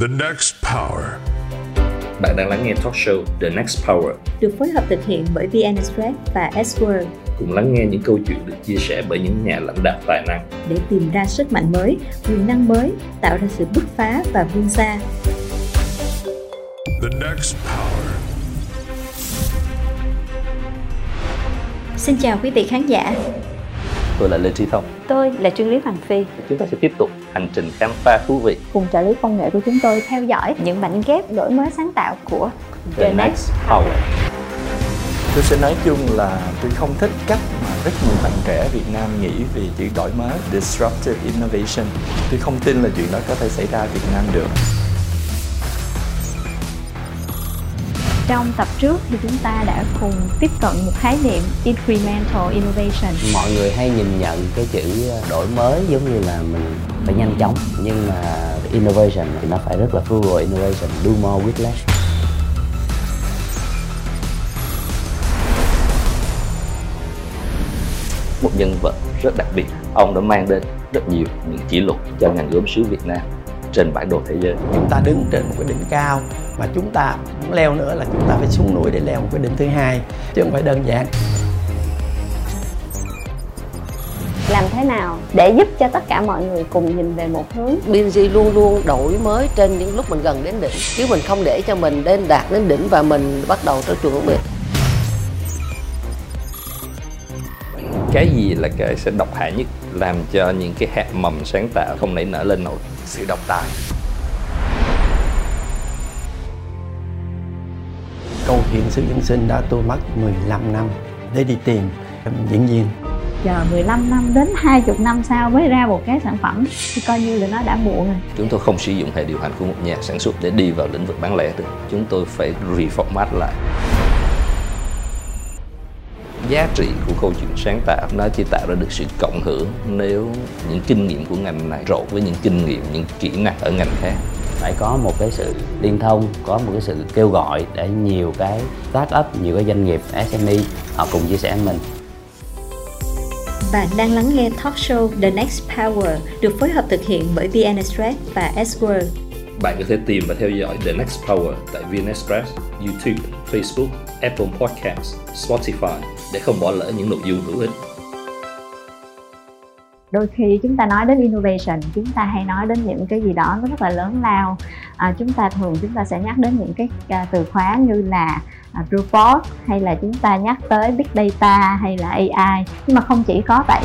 The next power. Bạn đang lắng nghe talk show The Next Power, được phối hợp thực hiện bởi VN Express và S-Word cùng lắng nghe những câu chuyện được chia sẻ bởi những nhà lãnh đạo tài năng. để tìm ra sức mạnh mới, quyền năng mới, tạo ra sự bứt phá và vươn xa. The next power. Xin chào quý vị khán giả, Tôi là Lê Trí Thông. Tôi là Trương Lý Hoàng Phi. Chúng ta sẽ tiếp tục hành trình khám phá thú vị Cùng trợ lý công nghệ của chúng tôi theo dõi những mảnh ghép đổi mới sáng tạo của The Next Power. tôi sẽ nói chung là tôi không thích cách mà rất nhiều bạn trẻ Việt Nam nghĩ về chữ đổi mới disruptive innovation tôi không tin là chuyện đó có thể xảy ra ở Việt Nam được Trong tập trước thì chúng ta đã cùng tiếp cận một khái niệm incremental innovation. mọi người hay nhìn nhận cái chữ đổi mới giống như là mình phải nhanh chóng nhưng mà innovation thì nó phải rất là frugal innovation do more with less Một nhân vật rất đặc biệt. Ông đã mang đến rất nhiều những kỷ lục cho ngành gốm sứ Việt Nam trên bản đồ thế giới. chúng ta đứng trên một cái đỉnh cao và chúng ta muốn leo nữa là chúng ta phải xuống núi để leo một cái đỉnh thứ hai chứ không phải đơn giản. Làm thế nào để giúp cho tất cả mọi người cùng nhìn về một hướng? BNG luôn luôn đổi mới trên những lúc mình gần đến đỉnh. Chứ mình không để cho mình đến đạt đến đỉnh và mình bắt đầu tới chuẩn bị Cái gì là cái sẽ độc hại nhất làm cho những cái hạt mầm sáng tạo không nảy nở lên nổi? sự độc tài câu chuyện sự nhân sinh đã tôi mất 15 năm để đi tìm diễn viên Chờ 15 năm đến 20 năm sau mới ra một cái sản phẩm thì coi như là nó đã muộn rồi. Chúng tôi không sử dụng hệ điều hành của một nhà sản xuất để đi vào lĩnh vực bán lẻ được. Chúng tôi phải reformat lại. Giá trị của câu chuyện sáng tạo nó chỉ tạo ra được sự cộng hưởng nếu những kinh nghiệm của ngành này trộn với những kinh nghiệm, những kỹ năng ở ngành khác. Phải có một cái sự liên thông có một cái sự kêu gọi để nhiều cái start up nhiều cái doanh nghiệp SME họ cùng chia sẻ với mình Bạn đang lắng nghe talk show The Next Power được phối hợp thực hiện bởi VN Express và S-Word. Bạn có thể tìm và theo dõi The Next Power tại VN Express, YouTube, Facebook, Apple Podcasts, Spotify để không bỏ lỡ những nội dung hữu ích. Đôi khi chúng ta nói đến innovation chúng ta hay nói đến những cái gì đó nó rất là lớn lao. À, chúng ta thường chúng ta sẽ nhắc đến những cái à, từ khóa như là à, robot hay là chúng ta nhắc tới big data hay là AI nhưng mà không chỉ có vậy.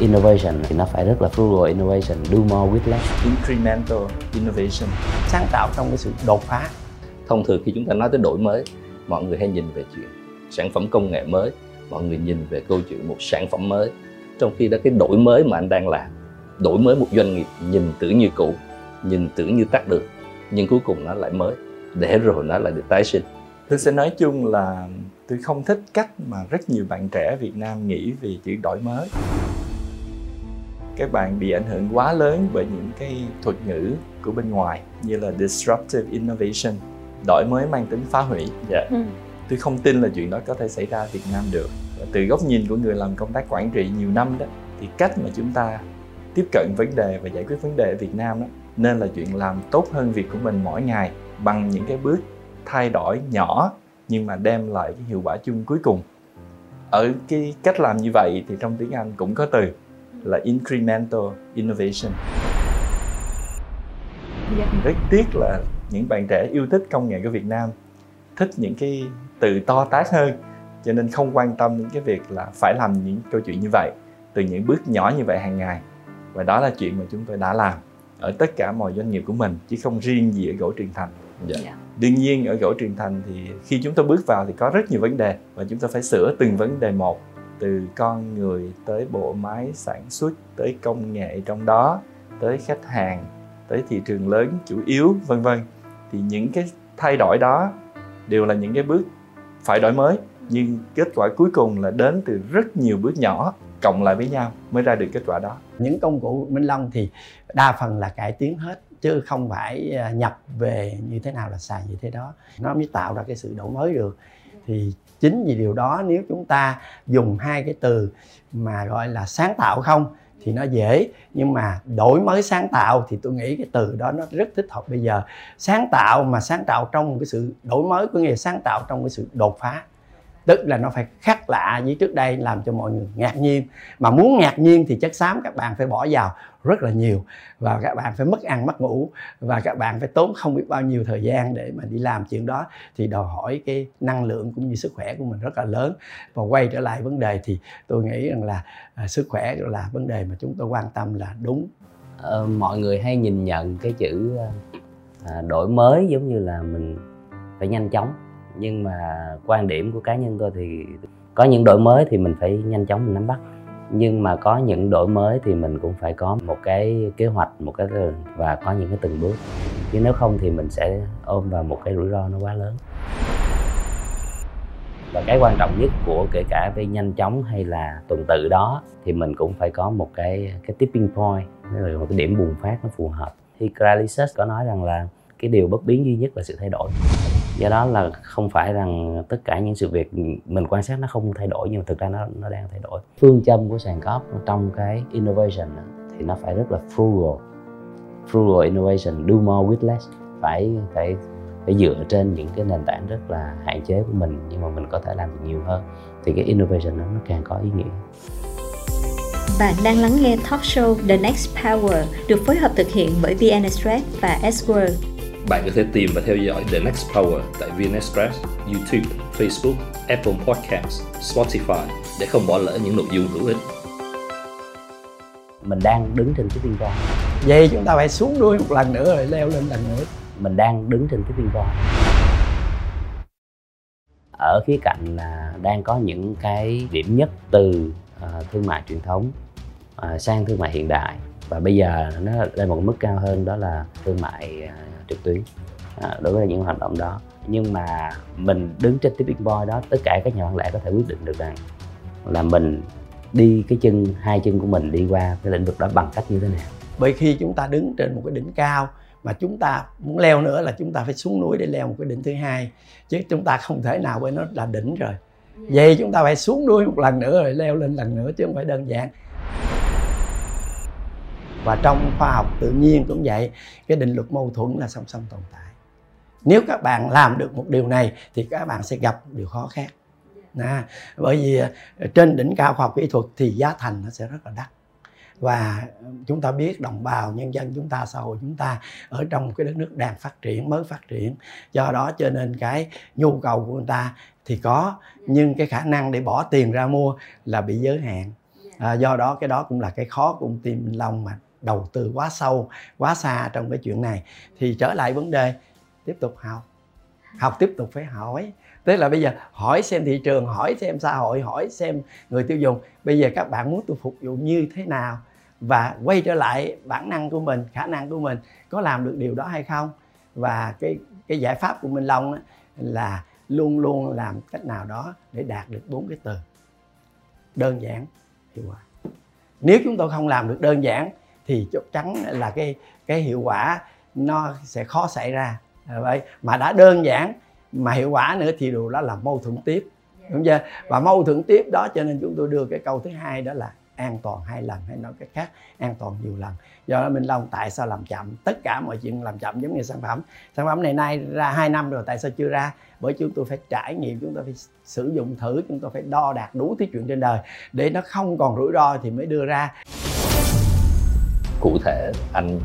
Innovation thì nó phải rất là frugal. Innovation do more with less. Incremental innovation. Sáng tạo trong cái sự đột phá. Thông thường khi chúng ta nói tới đổi mới, mọi người hay nhìn về chuyện sản phẩm công nghệ mới, mọi người nhìn về câu chuyện một sản phẩm mới. Trong khi đó cái đổi mới mà anh đang làm, đổi mới một doanh nghiệp nhìn tưởng như cũ, nhìn tưởng như tắt được, nhưng cuối cùng nó lại mới, để rồi nó lại được tái sinh. tôi sẽ nói chung là tôi không thích cách mà rất nhiều bạn trẻ Việt Nam nghĩ về chữ đổi mới các bạn bị ảnh hưởng quá lớn bởi những cái thuật ngữ của bên ngoài như là disruptive innovation đổi mới mang tính phá hủy Dạ. Ừ. tôi không tin là chuyện đó có thể xảy ra ở Việt Nam được từ góc nhìn của người làm công tác quản trị nhiều năm đó, thì cách mà chúng ta tiếp cận vấn đề và giải quyết vấn đề ở Việt Nam đó, nên là chuyện làm tốt hơn việc của mình mỗi ngày bằng những cái bước thay đổi nhỏ nhưng mà đem lại cái hiệu quả chung cuối cùng. Ở cái cách làm như vậy thì trong tiếng Anh cũng có từ là incremental innovation. Rất tiếc là những bạn trẻ yêu thích công nghệ của Việt Nam, thích những cái từ to tát hơn cho nên không quan tâm đến cái việc là phải làm những câu chuyện như vậy từ những bước nhỏ như vậy hàng ngày. Và đó là chuyện mà chúng tôi đã làm ở tất cả mọi doanh nghiệp của mình chứ không riêng gì ở gỗ truyền thành. Dạ. đương nhiên ở gỗ truyền thành thì khi chúng ta bước vào thì có rất nhiều vấn đề và chúng ta phải sửa từng vấn đề một từ con người tới bộ máy sản xuất tới công nghệ trong đó tới khách hàng tới thị trường lớn chủ yếu vân vân. Thì những cái thay đổi đó đều là những cái bước phải đổi mới nhưng kết quả cuối cùng là đến từ rất nhiều bước nhỏ, cộng lại với nhau mới ra được kết quả đó. Những công cụ Minh Long thì đa phần là cải tiến hết, chứ không phải à, nhập về như thế nào là xài như thế đó. Nó mới tạo ra cái sự đổi mới được. Thì chính vì điều đó, nếu chúng ta dùng hai cái từ mà gọi là sáng tạo không thì nó dễ. Nhưng mà đổi mới sáng tạo thì tôi nghĩ cái từ đó nó rất thích hợp bây giờ. Sáng tạo mà sáng tạo trong cái sự đổi mới, có nghĩa là sáng tạo trong cái sự đột phá tức là nó phải khác lạ với trước đây làm cho mọi người ngạc nhiên. Mà muốn ngạc nhiên thì chất xám các bạn phải bỏ vào rất là nhiều. Và các bạn phải mất ăn mất ngủ. Và các bạn phải tốn không biết bao nhiêu thời gian để mà đi làm chuyện đó. Thì đòi hỏi cái năng lượng cũng như sức khỏe của mình rất là lớn. Và quay trở lại vấn đề thì tôi nghĩ rằng là à, sức khỏe là vấn đề mà chúng tôi quan tâm là đúng. Ờ, mọi người hay nhìn nhận cái chữ à, à đổi mới giống như là mình phải nhanh chóng nhưng mà quan điểm của cá nhân tôi thì có những đổi mới thì mình phải nhanh chóng mình nắm bắt. Nhưng mà có những đổi mới thì mình cũng phải có một cái kế hoạch, một cái và có những cái từng bước. Chứ nếu không thì mình sẽ ôm vào một cái rủi ro nó quá lớn. Và cái quan trọng nhất của kể cả về nhanh chóng hay là tuần tự đó thì mình cũng phải có một cái cái tipping point là một cái điểm bùng phát nó phù hợp. Thì Kralisus có nói rằng là cái điều bất biến duy nhất là sự thay đổi do đó là không phải rằng tất cả những sự việc mình quan sát nó không thay đổi, nhưng mà thực ra nó nó đang thay đổi. Phương châm của sàn cóp trong cái innovation thì nó phải rất là frugal. Frugal innovation, do more with less. Phải phải phải dựa trên những cái nền tảng rất là hạn chế của mình, nhưng mà mình có thể làm được nhiều hơn. Thì cái innovation đó nó càng có ý nghĩa. Bạn đang lắng nghe talk show The Next Power, được phối hợp thực hiện bởi VN Express và S-World. Bạn có thể tìm và theo dõi The Next Power tại VnExpress, YouTube, Facebook, Apple Podcasts, Spotify để không bỏ lỡ những nội dung hữu ích. Mình đang đứng trên cái viên voi. Vậy chúng ta phải xuống đuôi một lần nữa rồi leo lên lần nữa. Mình đang đứng trên cái viên voi. Ở khía cạnh là đang có những cái điểm nhất từ uh, thương mại truyền thống uh, sang thương mại hiện đại và bây giờ nó lên một mức cao hơn đó là thương mại uh, trực tuyến à, đối với những hoạt động đó. Nhưng mà mình đứng trên tipping point đó tất cả các nhà bán lẻ có thể quyết định được rằng là mình đi cái chân hai chân của mình đi qua cái lĩnh vực đó bằng cách như thế nào. Bởi khi chúng ta đứng trên một cái đỉnh cao mà chúng ta muốn leo nữa là chúng ta phải xuống núi để leo một cái đỉnh thứ hai chứ chúng ta không thể nào với nó là đỉnh rồi. Vậy chúng ta phải xuống núi một lần nữa rồi leo lên lần nữa chứ không phải đơn giản và trong khoa học tự nhiên cũng vậy cái định luật mâu thuẫn là song song tồn tại. Nếu các bạn làm được một điều này thì các bạn sẽ gặp điều khó khác. À, bởi vì ờ, trên đỉnh cao khoa học kỹ thuật thì giá thành nó sẽ rất là đắt. Và chúng ta biết đồng bào nhân dân chúng ta xã hội chúng ta ở trong cái đất nước đang phát triển mới phát triển. Do đó cho nên cái nhu cầu của người ta thì có nhưng cái khả năng để bỏ tiền ra mua là bị giới hạn. À, do đó cái đó cũng là cái khó của công ty Minh Long mà đầu tư quá sâu, quá xa trong cái chuyện này. Thì trở lại vấn đề, tiếp tục học. Học tiếp tục phải hỏi. Tức là bây giờ hỏi xem thị trường, hỏi xem xã hội, hỏi xem người tiêu dùng. Bây giờ các bạn muốn tôi phục vụ như thế nào? Và quay trở lại bản năng của mình, khả năng của mình có làm được điều đó hay không? Và cái cái giải pháp của Minh Long là luôn luôn làm cách nào đó để đạt được bốn cái từ. Đơn giản, hiệu quả. Nếu chúng tôi không làm được đơn giản thì chắc chắn là cái cái hiệu quả nó sẽ khó xảy ra. Vậy mà đã đơn giản mà hiệu quả nữa thì điều đó là mâu thuẫn tiếp đúng chưa? Và mâu thuẫn tiếp đó cho nên chúng tôi đưa cái câu thứ hai đó là an toàn hai lần hay nói cách khác an toàn nhiều lần. Do đó minh long tại sao làm chậm? Tất cả mọi chuyện làm chậm giống như sản phẩm. Sản phẩm này nay ra 2 năm rồi tại sao chưa ra? Bởi chúng tôi phải trải nghiệm chúng tôi phải sử dụng thử chúng tôi phải đo đạt đủ thứ chuyện trên đời để nó không còn rủi ro thì mới đưa ra cụ thể anh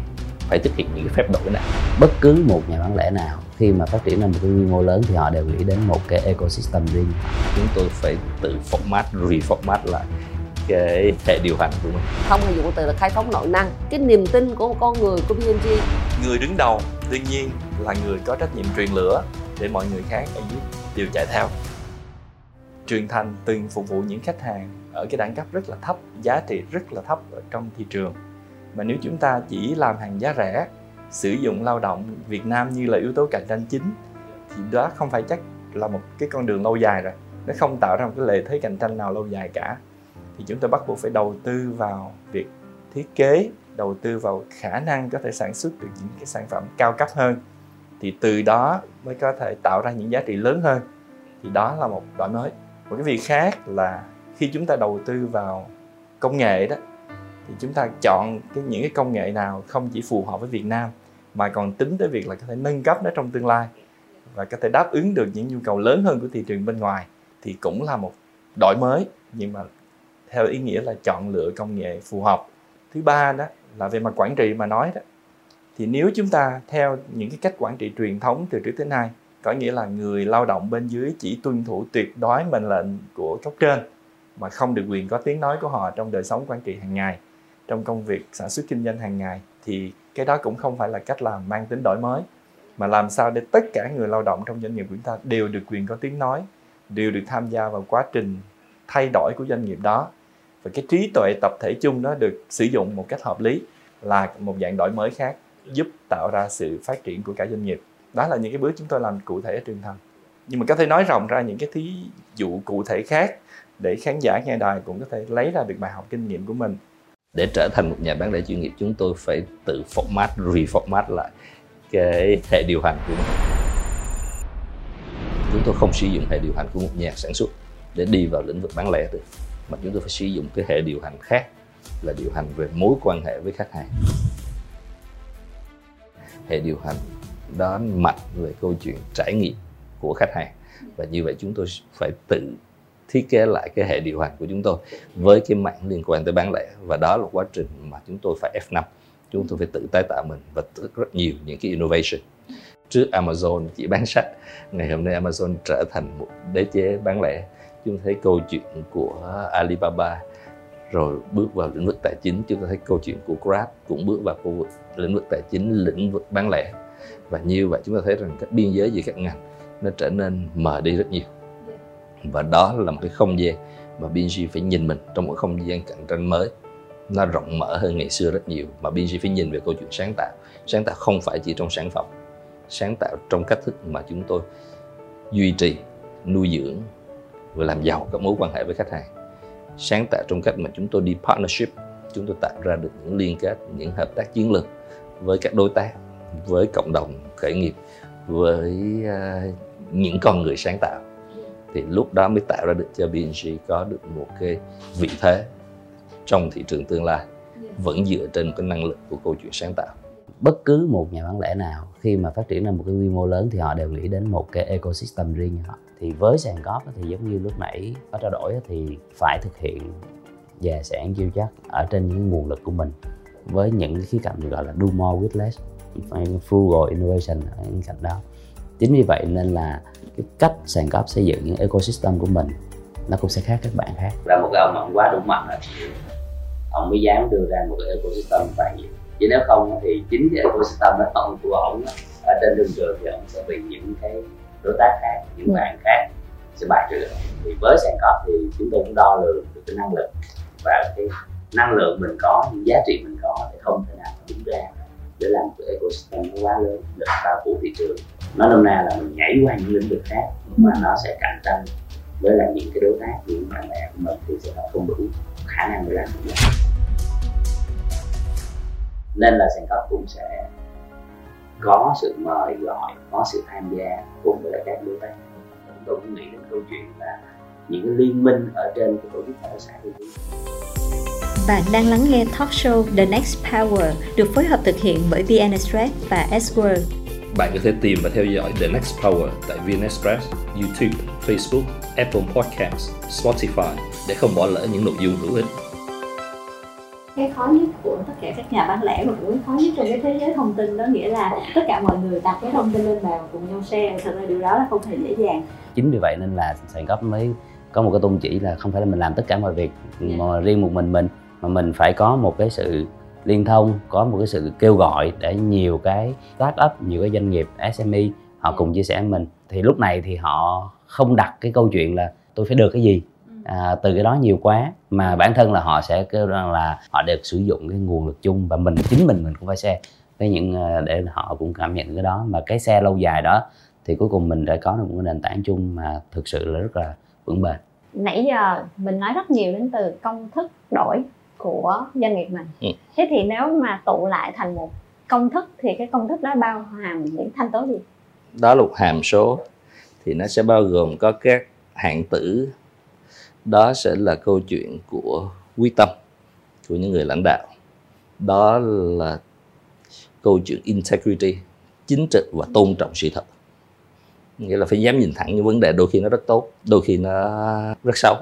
phải thực hiện những cái phép đổi nào bất cứ một nhà bán lẻ nào khi mà phát triển lên một cái quy mô lớn thì họ đều nghĩ đến một cái ecosystem riêng. Chúng tôi phải tự format reformat lại cái hệ điều hành của mình. Không hay dùng từ là khai phóng nội năng cái niềm tin của con người của BNG người đứng đầu đương nhiên là người có trách nhiệm truyền lửa để mọi người khác ở dưới đều chạy theo. Truyền thành từng phục vụ những khách hàng ở cái đẳng cấp rất là thấp giá trị rất là thấp ở trong thị trường mà nếu chúng ta chỉ làm hàng giá rẻ, sử dụng lao động Việt Nam như là yếu tố cạnh tranh chính, thì đó không phải chắc là một cái con đường lâu dài rồi. Nó không tạo ra một cái lợi thế cạnh tranh nào lâu dài cả. Thì chúng ta bắt buộc phải đầu tư vào việc thiết kế, đầu tư vào khả năng có thể sản xuất được những cái sản phẩm cao cấp hơn. Thì từ đó mới có thể tạo ra những giá trị lớn hơn. Thì đó là một đổi mới. Một cái việc khác là khi chúng ta đầu tư vào công nghệ đó thì chúng ta chọn cái, những cái công nghệ nào không chỉ phù hợp với Việt Nam, mà còn tính tới việc là có thể nâng cấp nó trong tương lai và có thể đáp ứng được những nhu cầu lớn hơn của thị trường bên ngoài thì cũng là một đổi mới. Nhưng mà theo ý nghĩa là chọn lựa công nghệ phù hợp. Thứ ba đó là về mặt quản trị mà nói đó, thì nếu chúng ta theo những cái cách quản trị truyền thống từ trước tới nay, có nghĩa là người lao động bên dưới chỉ tuân thủ tuyệt đối mệnh lệnh của cấp trên mà không được quyền có tiếng nói của họ trong đời sống quản trị hàng ngày trong công việc sản xuất kinh doanh hàng ngày, thì cái đó cũng không phải là cách làm mang tính đổi mới, mà làm sao để tất cả người lao động trong doanh nghiệp của chúng ta đều được quyền có tiếng nói, đều được tham gia vào quá trình thay đổi của doanh nghiệp đó. Và cái trí tuệ tập thể chung đó được sử dụng một cách hợp lý là một dạng đổi mới khác, giúp tạo ra sự phát triển của cả doanh nghiệp. Đó là những cái bước chúng tôi làm cụ thể ở trường thành. Nhưng mà có thể nói rộng ra những cái thí dụ cụ thể khác để khán giả nghe đài cũng có thể lấy ra được bài học kinh nghiệm của mình để trở thành một nhà bán lẻ chuyên nghiệp, chúng tôi phải tự format, reformat lại cái hệ điều hành của mình. Chúng tôi không sử dụng hệ điều hành của một nhà sản xuất để đi vào lĩnh vực bán lẻ được, mà chúng tôi phải sử dụng cái hệ điều hành khác, là điều hành về mối quan hệ với khách hàng. Hệ điều hành đó mạnh về câu chuyện trải nghiệm của khách hàng, và như vậy chúng tôi phải tự thiết kế lại cái hệ điều hành của chúng tôi với cái mảng liên quan tới bán lẻ. Và đó là quá trình mà chúng tôi phải F5 chúng tôi phải tự tái tạo mình và rất nhiều những cái innovation. Trước Amazon chỉ bán sách, ngày hôm nay Amazon trở thành một đế chế bán lẻ. Chúng thấy câu chuyện của Alibaba, rồi bước vào lĩnh vực tài chính. Chúng ta thấy câu chuyện của Grab cũng bước vào khu vực lĩnh vực tài chính, lĩnh vực bán lẻ. Và như vậy chúng ta thấy rằng các biên giới giữa các ngành nó trở nên mờ đi rất nhiều và đó là một cái không gian mà BNG phải nhìn mình trong một không gian cạnh tranh mới. Nó rộng mở hơn ngày xưa rất nhiều mà BNG phải nhìn về câu chuyện sáng tạo. Sáng tạo không phải chỉ trong sản phẩm. Sáng tạo trong cách thức mà chúng tôi duy trì, nuôi dưỡng và làm giàu các mối quan hệ với khách hàng. Sáng tạo trong cách mà chúng tôi đi partnership, chúng tôi tạo ra được những liên kết, những hợp tác chiến lược với các đối tác, với cộng đồng khởi nghiệp, với à, những con người sáng tạo thì lúc đó mới tạo ra được cho BNG có được một cái vị thế trong thị trường tương lai vẫn dựa trên cái năng lực của câu chuyện sáng tạo. Bất cứ một nhà bán lẻ nào khi mà phát triển ra một cái quy mô lớn thì họ đều nghĩ đến một cái ecosystem riêng của họ. Thì với sàn góp thì giống như lúc nãy có trao đổi thì phải thực hiện già sản chiêu chắc ở trên những nguồn lực của mình với những cái khía cạnh gọi là do more with less frugal innovation ở những cạnh đó chính vì vậy nên là cái cách sàn góp xây dựng những ecosystem của mình nó cũng sẽ khác các bạn khác. Là một cái ông mà ông quá đủ mạnh rồi. Ông mới dám đưa ra một cái ecosystem toàn diện chứ nếu không thì chính cái ecosystem đó ông của ông ở trên đường trường thì ông sẽ bị những cái đối tác khác những ừ. bạn khác sẽ bài trừ. Thì với sàn góp thì chúng tôi cũng đo lường được cái năng lực và cái năng lượng mình có những giá trị mình có thì không thể nào đứng ra để làm cái ecosystem nó quá lớn để bao phủ thị trường nó nôm na là mình nhảy qua những lĩnh vực khác mà nó sẽ cạnh tranh với lại những cái đối tác những bạn bè của mình thì sẽ không đủ khả năng để làm được nên là sàn cấp cũng sẽ có sự mời gọi có sự tham gia cùng với các đối tác. Chúng tôi cũng nghĩ đến câu chuyện là những cái liên minh ở trên cái tổ chức hợp tác xã bạn đang lắng nghe talk show The Next Power được phối hợp thực hiện bởi VN Express và S-World. Bạn có thể tìm và theo dõi The Next Power tại VN Express, YouTube, Facebook, Apple Podcasts, Spotify để không bỏ lỡ những nội dung hữu ích. Cái khó nhất của tất cả các nhà bán lẻ và cũng khó nhất trong cái thế giới thông tin đó nghĩa là tất cả mọi người đặt cái thông tin lên bàn cùng nhau share. Thật ra điều đó là không hề dễ dàng. Chính vì vậy nên là sàn góp mới có một cái tôn chỉ là không phải là mình làm tất cả mọi việc mà riêng một mình mình mà mình phải có một cái sự liên thông có một cái sự kêu gọi để nhiều cái start up nhiều cái doanh nghiệp SME họ cùng chia sẻ với mình. Thì lúc này thì họ không đặt cái câu chuyện là tôi phải được cái gì. À, từ cái đó nhiều quá. Mà bản thân là họ sẽ kêu rằng là họ được sử dụng cái nguồn lực chung và mình chính mình mình cũng phải share. Với những à, để họ cũng cảm nhận cái đó. Mà cái xe lâu dài đó thì cuối cùng mình đã có được một cái nền tảng chung mà thực sự là rất là vững bền. Nãy giờ mình nói rất nhiều đến từ công thức đổi của doanh nghiệp mình. Ừ. thế thì nếu mà tụ lại thành một công thức thì cái công thức đó bao hàm những thanh tố gì? Đó là một hàm số. Thì nó sẽ bao gồm có các hạng tử. Đó sẽ là câu chuyện của quy tâm của những người lãnh đạo. Đó là câu chuyện integrity chính trực và tôn trọng sự thật. Nghĩa là phải dám nhìn thẳng những vấn đề đôi khi nó rất tốt đôi khi nó rất xấu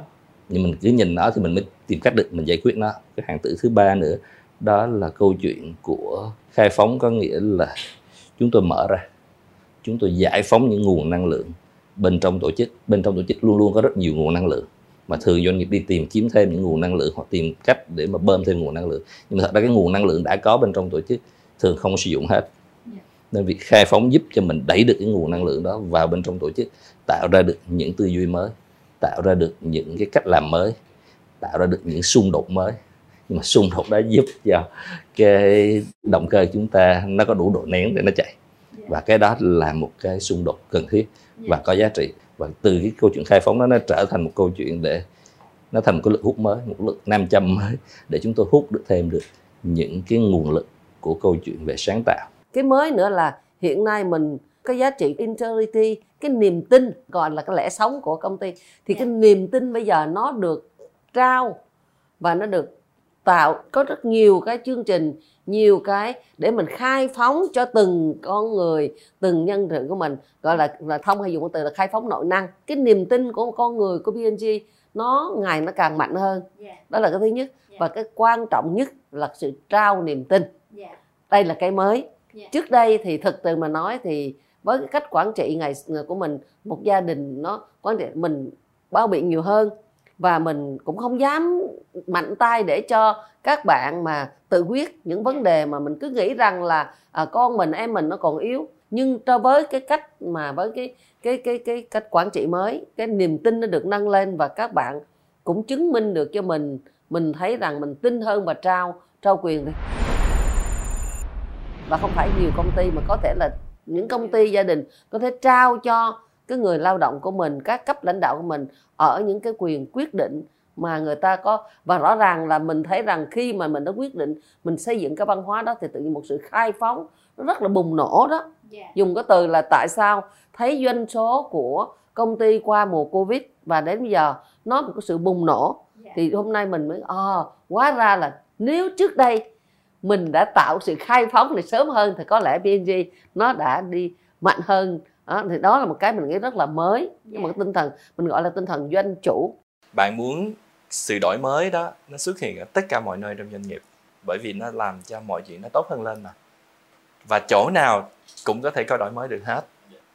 nhưng mình cứ nhìn nó thì mình mới tìm cách được mình giải quyết nó. Cái hạng tử thứ ba nữa đó là câu chuyện của khai phóng có nghĩa là chúng tôi mở ra. Chúng tôi giải phóng những nguồn năng lượng bên trong tổ chức. Bên trong tổ chức luôn luôn có rất nhiều nguồn năng lượng. Mà thường doanh nghiệp đi tìm kiếm thêm những nguồn năng lượng hoặc tìm cách để mà bơm thêm nguồn năng lượng. Nhưng mà thật ra cái nguồn năng lượng đã có bên trong tổ chức thường không sử dụng hết. Nên việc khai phóng giúp cho mình đẩy được cái nguồn năng lượng đó vào bên trong tổ chức tạo ra được những tư duy mới tạo ra được những cái cách làm mới tạo ra được những xung đột mới. Nhưng mà xung đột đó giúp cho cái động cơ chúng ta nó có đủ độ nén để nó chạy. Và cái đó là một cái xung đột cần thiết và có giá trị. Và từ cái câu chuyện khai phóng đó nó trở thành một câu chuyện để nó thành một cái lực hút mới một lực nam châm mới để chúng tôi hút được thêm được những cái nguồn lực của câu chuyện về sáng tạo. Cái mới nữa là hiện nay mình cái giá trị integrity cái niềm tin gọi là cái lẽ sống của công ty. Thì cái niềm tin bây giờ nó được trao và nó được tạo có rất nhiều cái chương trình nhiều cái để mình khai phóng cho từng con người từng nhân sự của mình. Gọi là là thông hay dùng cái từ là khai phóng nội năng. Cái niềm tin của con người của PNG nó ngày nó càng mạnh hơn. Đó là cái thứ nhất. Và cái quan trọng nhất là sự trao niềm tin. Đây là cái mới. Trước đây thì thực từ mà nói thì với cái cách quản trị ngày của mình một gia đình nó quản trị mình bao biện nhiều hơn và mình cũng không dám mạnh tay để cho các bạn mà tự quyết những vấn đề mà mình cứ nghĩ rằng là à, con mình em mình nó còn yếu. Nhưng cho với cái cách mà với cái cái cái cái cách quản trị mới cái niềm tin nó được nâng lên và các bạn cũng chứng minh được cho mình mình thấy rằng mình tin hơn và trao trao quyền đi. Và không phải nhiều công ty mà có thể là những công ty gia đình có thể trao cho cái người lao động của mình các cấp lãnh đạo của mình ở những cái quyền quyết định mà người ta có và rõ ràng là mình thấy rằng khi mà mình đã quyết định mình xây dựng cái văn hóa đó thì tự nhiên một sự khai phóng nó rất là bùng nổ đó yeah. dùng cái từ là tại sao thấy doanh số của công ty qua mùa covid và đến bây giờ nó một cái sự bùng nổ yeah. thì hôm nay mình mới à, hóa ra là nếu trước đây mình đã tạo sự khai phóng này sớm hơn thì có lẽ PNG nó đã đi mạnh hơn. Đó, thì đó là một cái mình nghĩ rất là mới. Yeah. nhưng mà cái tinh thần mình gọi là tinh thần doanh chủ. Bạn muốn sự đổi mới đó nó xuất hiện ở tất cả mọi nơi trong doanh nghiệp bởi vì nó làm cho mọi chuyện nó tốt hơn lên mà. Và chỗ nào cũng có thể có đổi mới được hết.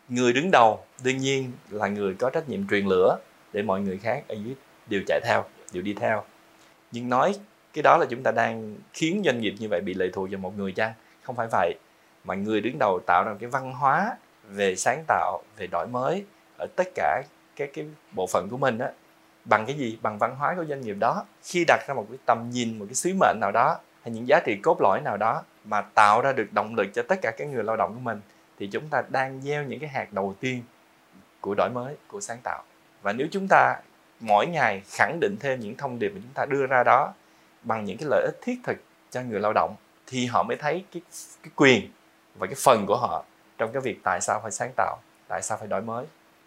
Người đứng đầu đương nhiên là người có trách nhiệm truyền lửa để mọi người khác ở dưới đều chạy theo đều đi theo. Nhưng nói cái đó là chúng ta đang khiến doanh nghiệp như vậy bị lệ thuộc vào một người chăng? Không phải vậy, mà người đứng đầu tạo ra cái văn hóa về sáng tạo, về đổi mới ở tất cả các cái bộ phận của mình á. Bằng cái gì? Bằng văn hóa của doanh nghiệp đó. Khi đặt ra một cái tầm nhìn, một cái sứ mệnh nào đó, hay những giá trị cốt lõi nào đó mà tạo ra được động lực cho tất cả các người lao động của mình, thì chúng ta đang gieo những cái hạt đầu tiên của đổi mới, của sáng tạo. Và nếu chúng ta mỗi ngày khẳng định thêm những thông điệp mà chúng ta đưa ra đó bằng những cái lợi ích thiết thực cho người lao động thì họ mới thấy cái cái quyền và cái phần của họ trong cái việc tại sao phải sáng tạo, tại sao phải đổi mới.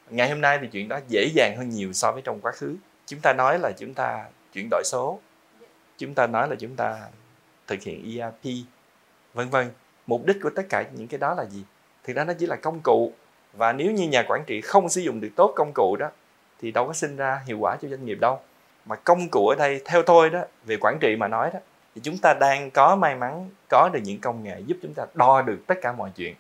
Ngày hôm nay thì chuyện đó dễ dàng hơn nhiều so với trong quá khứ. Chúng ta nói là chúng ta chuyển đổi số, chúng ta nói là chúng ta thực hiện ERP vân vân. Mục đích của tất cả những cái đó là gì? Thì đó nó chỉ là công cụ. Và nếu như nhà quản trị không sử dụng được tốt công cụ đó, thì đâu có sinh ra hiệu quả cho doanh nghiệp đâu mà công cụ ở đây theo tôi đó, về quản trị mà nói đó, thì chúng ta đang có may mắn, có được những công nghệ giúp chúng ta đo được tất cả mọi chuyện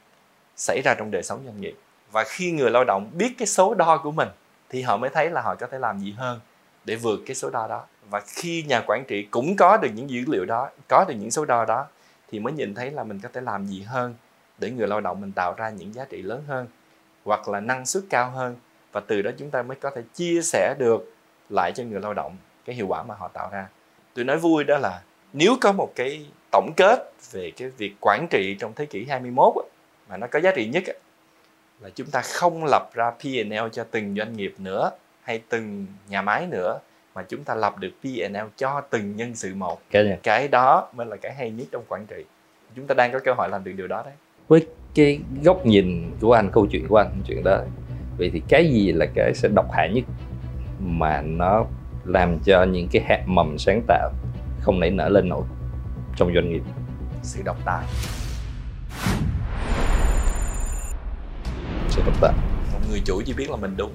xảy ra trong đời sống doanh nghiệp. Và khi người lao động biết cái số đo của mình, thì họ mới thấy là họ có thể làm gì hơn để vượt cái số đo đó. Và khi nhà quản trị cũng có được những dữ liệu đó, có được những số đo đó, thì mới nhìn thấy là mình có thể làm gì hơn để người lao động mình tạo ra những giá trị lớn hơn hoặc là năng suất cao hơn. Và từ đó chúng ta mới có thể chia sẻ được lại cho người lao động cái hiệu quả mà họ tạo ra. Tôi nói vui đó là nếu có một cái tổng kết về cái việc quản trị trong thế kỷ 21 mà nó có giá trị nhất là chúng ta không lập ra P&L cho từng doanh nghiệp nữa hay từng nhà máy nữa mà chúng ta lập được P&L cho từng nhân sự một. Cái, cái đó mới là cái hay nhất trong quản trị. Chúng ta đang có cơ hội làm được điều đó đấy. Với cái góc nhìn của anh câu chuyện của anh chuyện đó vậy thì cái gì là cái sẽ độc hại nhất mà nó làm cho những cái hạt mầm sáng tạo không nảy nở lên nổi trong doanh nghiệp. Sự độc tài. Sự độc tài. Một người chủ chỉ biết là mình đúng.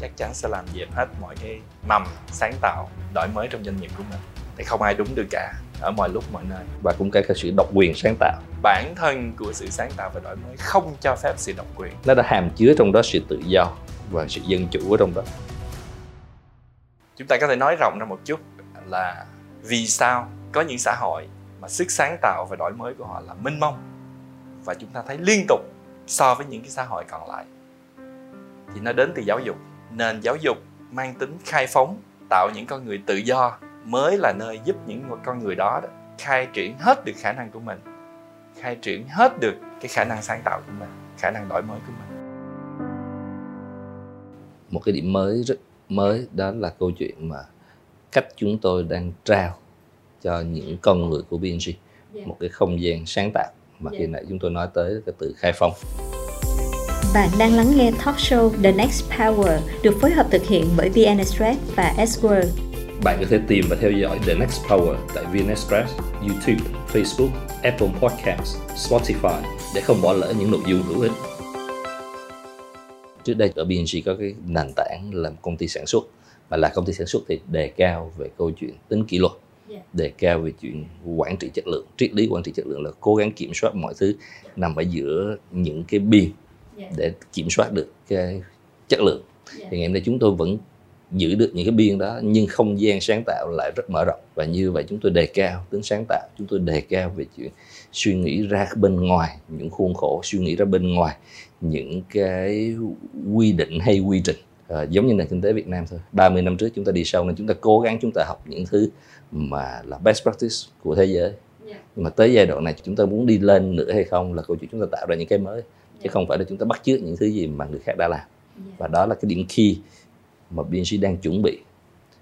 Chắc chắn sẽ làm dẹp hết mọi cái mầm sáng tạo đổi mới trong doanh nghiệp của mình. Thì không ai đúng được cả ở mọi lúc mọi nơi. Và cũng cả cái sự độc quyền sáng tạo. Bản thân của sự sáng tạo và đổi mới không cho phép sự độc quyền. Nó đã hàm chứa trong đó sự tự do và sự dân chủ ở trong đó chúng ta có thể nói rộng ra một chút là vì sao có những xã hội mà sức sáng tạo và đổi mới của họ là minh mông và chúng ta thấy liên tục so với những cái xã hội còn lại. Thì nó đến từ giáo dục. Nền giáo dục mang tính khai phóng tạo những con người tự do mới là nơi giúp những con người đó, đó khai triển hết được khả năng của mình khai triển hết được cái khả năng sáng tạo của mình khả năng đổi mới của mình. Một cái điểm mới rất mới đó là câu chuyện mà cách chúng tôi đang trao cho những con người của BNG một cái không gian sáng tạo mà khi nãy chúng tôi nói tới cái từ khai phóng Bạn đang lắng nghe talk show The Next Power được phối hợp thực hiện bởi VN Express và S-World. Bạn có thể tìm và theo dõi The Next Power tại VN Express, YouTube, Facebook, Apple Podcasts, Spotify để không bỏ lỡ những nội dung hữu ích. Trước đây ở BNG có cái nền tảng là công ty sản xuất mà là công ty sản xuất thì đề cao về câu chuyện tính kỷ luật đề cao về chuyện quản trị chất lượng. Triết lý quản trị chất lượng là cố gắng kiểm soát mọi thứ nằm ở giữa những cái biên để kiểm soát được cái chất lượng. Thì ngày hôm nay chúng tôi vẫn giữ được những cái biên đó nhưng không gian sáng tạo lại rất mở rộng. Và như vậy chúng tôi đề cao tính sáng tạo chúng tôi đề cao về chuyện suy nghĩ ra bên ngoài những khuôn khổ suy nghĩ ra bên ngoài những cái quy định hay quy trình. À, giống như nền kinh tế Việt Nam thôi. 30 năm trước chúng ta đi sâu nên chúng ta cố gắng chúng ta học những thứ mà là best practice của thế giới. Nhưng mà tới giai đoạn này chúng ta muốn đi lên nữa hay không là câu chuyện chúng ta tạo ra những cái mới. Chứ không phải là chúng ta bắt chước những thứ gì mà người khác đã làm. Và đó là cái điểm key mà BNC đang chuẩn bị.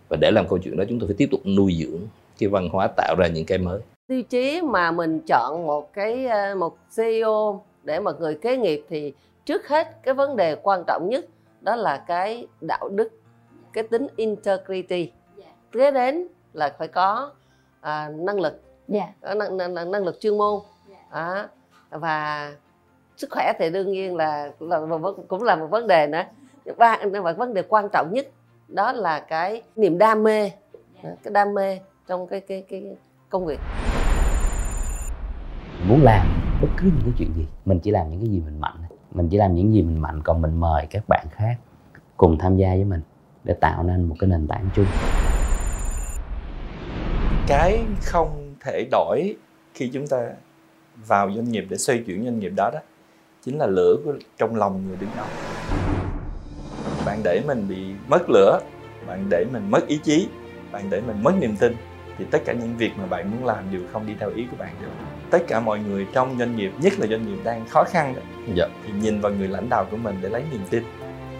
Và để làm câu chuyện đó chúng tôi phải tiếp tục nuôi dưỡng cái văn hóa tạo ra những cái mới. Tiêu chí mà mình chọn một cái ờ, một CEO để mà người kế nghiệp thì trước hết cái vấn đề quan trọng nhất đó là cái đạo đức cái tính integrity. Kế đến là phải có à, năng lực. Yeah. có năng, năng, năng lực chuyên môn. À, và sức khỏe thì đương nhiên là, là cũng là một vấn đề nữa và, và vấn đề quan trọng nhất đó là cái niềm đam mê. Cái đam mê trong cái cái cái công việc. Muốn làm bất cứ những cái chuyện gì mình chỉ làm những cái gì mình mạnh. Mình chỉ làm những gì mình mạnh còn mình mời các bạn khác cùng tham gia với mình để tạo nên một cái nền tảng chung. Cái không thể đổi khi chúng ta vào doanh nghiệp để xoay chuyển doanh nghiệp đó đó chính là lửa của trong lòng người đứng đầu bạn để mình bị mất lửa bạn để mình mất ý chí bạn để mình mất niềm tin thì tất cả những việc mà bạn muốn làm đều không đi theo ý của bạn được. Tất cả mọi người trong doanh nghiệp nhất là doanh nghiệp đang khó khăn đó dạ. thì nhìn vào người lãnh đạo của mình để lấy niềm tin.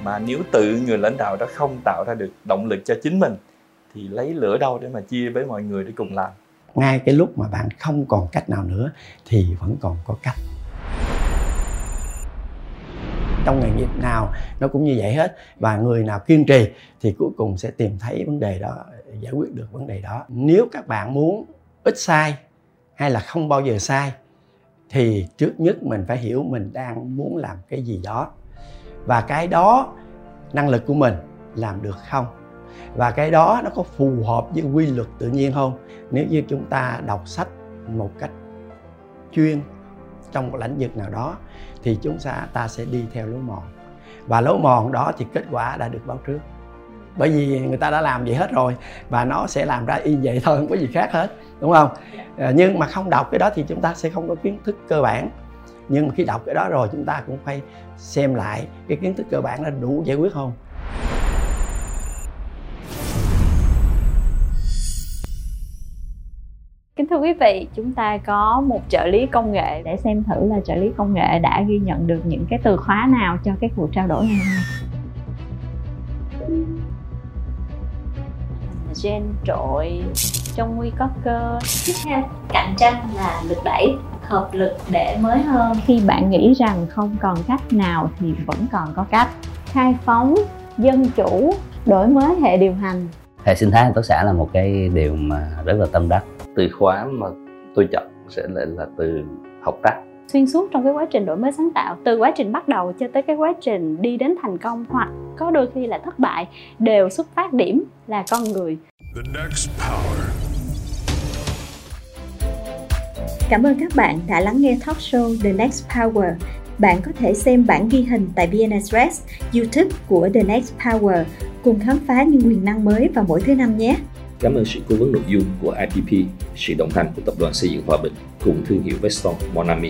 Mà nếu tự người lãnh đạo đó không tạo ra được động lực cho chính mình thì lấy lửa đâu để mà chia với mọi người để cùng làm? Ngay cái lúc mà bạn không còn cách nào nữa thì vẫn còn có cách trong nghề nghiệp nào, nó cũng như vậy hết. Và người nào kiên trì thì cuối cùng sẽ tìm thấy vấn đề đó, giải quyết được vấn đề đó. Nếu các bạn muốn ít sai hay là không bao giờ sai, thì trước nhất mình phải hiểu mình đang muốn làm cái gì đó. Và cái đó, năng lực của mình làm được không? Và cái đó nó có phù hợp với quy luật tự nhiên không? Nếu như chúng ta đọc sách một cách chuyên trong một lĩnh vực nào đó thì chúng ta ta sẽ đi theo lối mòn. Và lối mòn đó thì kết quả đã được báo trước. Bởi vì người ta đã làm vậy hết rồi và nó sẽ làm ra y vậy thôi không có gì khác hết đúng không? À, nhưng mà không đọc cái đó thì chúng ta sẽ không có kiến thức cơ bản. Nhưng mà khi đọc cái đó rồi chúng ta cũng phải xem lại cái kiến thức cơ bản là đủ giải quyết không? Kính thưa quý vị, chúng ta có một trợ lý công nghệ để xem thử là trợ lý công nghệ đã ghi nhận được những cái từ khóa nào cho cái cuộc trao đổi ngày hôm nay. Gen trội, trong nguy có cơ. Tiếp theo, cạnh tranh là lực đẩy, hợp lực để mới hơn. Khi bạn nghĩ rằng không còn cách nào thì vẫn còn có cách. Khai phóng, dân chủ, đổi mới hệ điều hành. hệ sinh thái hợp tác xã là một cái điều mà rất là tâm đắc từ khóa mà tôi chọn sẽ lại là từ học tác xuyên suốt trong cái quá trình đổi mới sáng tạo từ quá trình bắt đầu cho tới cái quá trình đi đến thành công hoặc có đôi khi là thất bại đều xuất phát điểm là con người The next power. Cảm ơn các bạn đã lắng nghe talk show The Next Power. Bạn có thể xem bản ghi hình tại VN Express, YouTube của The Next Power cùng khám phá những quyền năng mới vào mỗi thứ năm nhé. Cảm ơn sự cố vấn nội dung của IPP, sự đồng hành của Tập đoàn Xây dựng Hòa Bình cùng thương hiệu Veston Monami.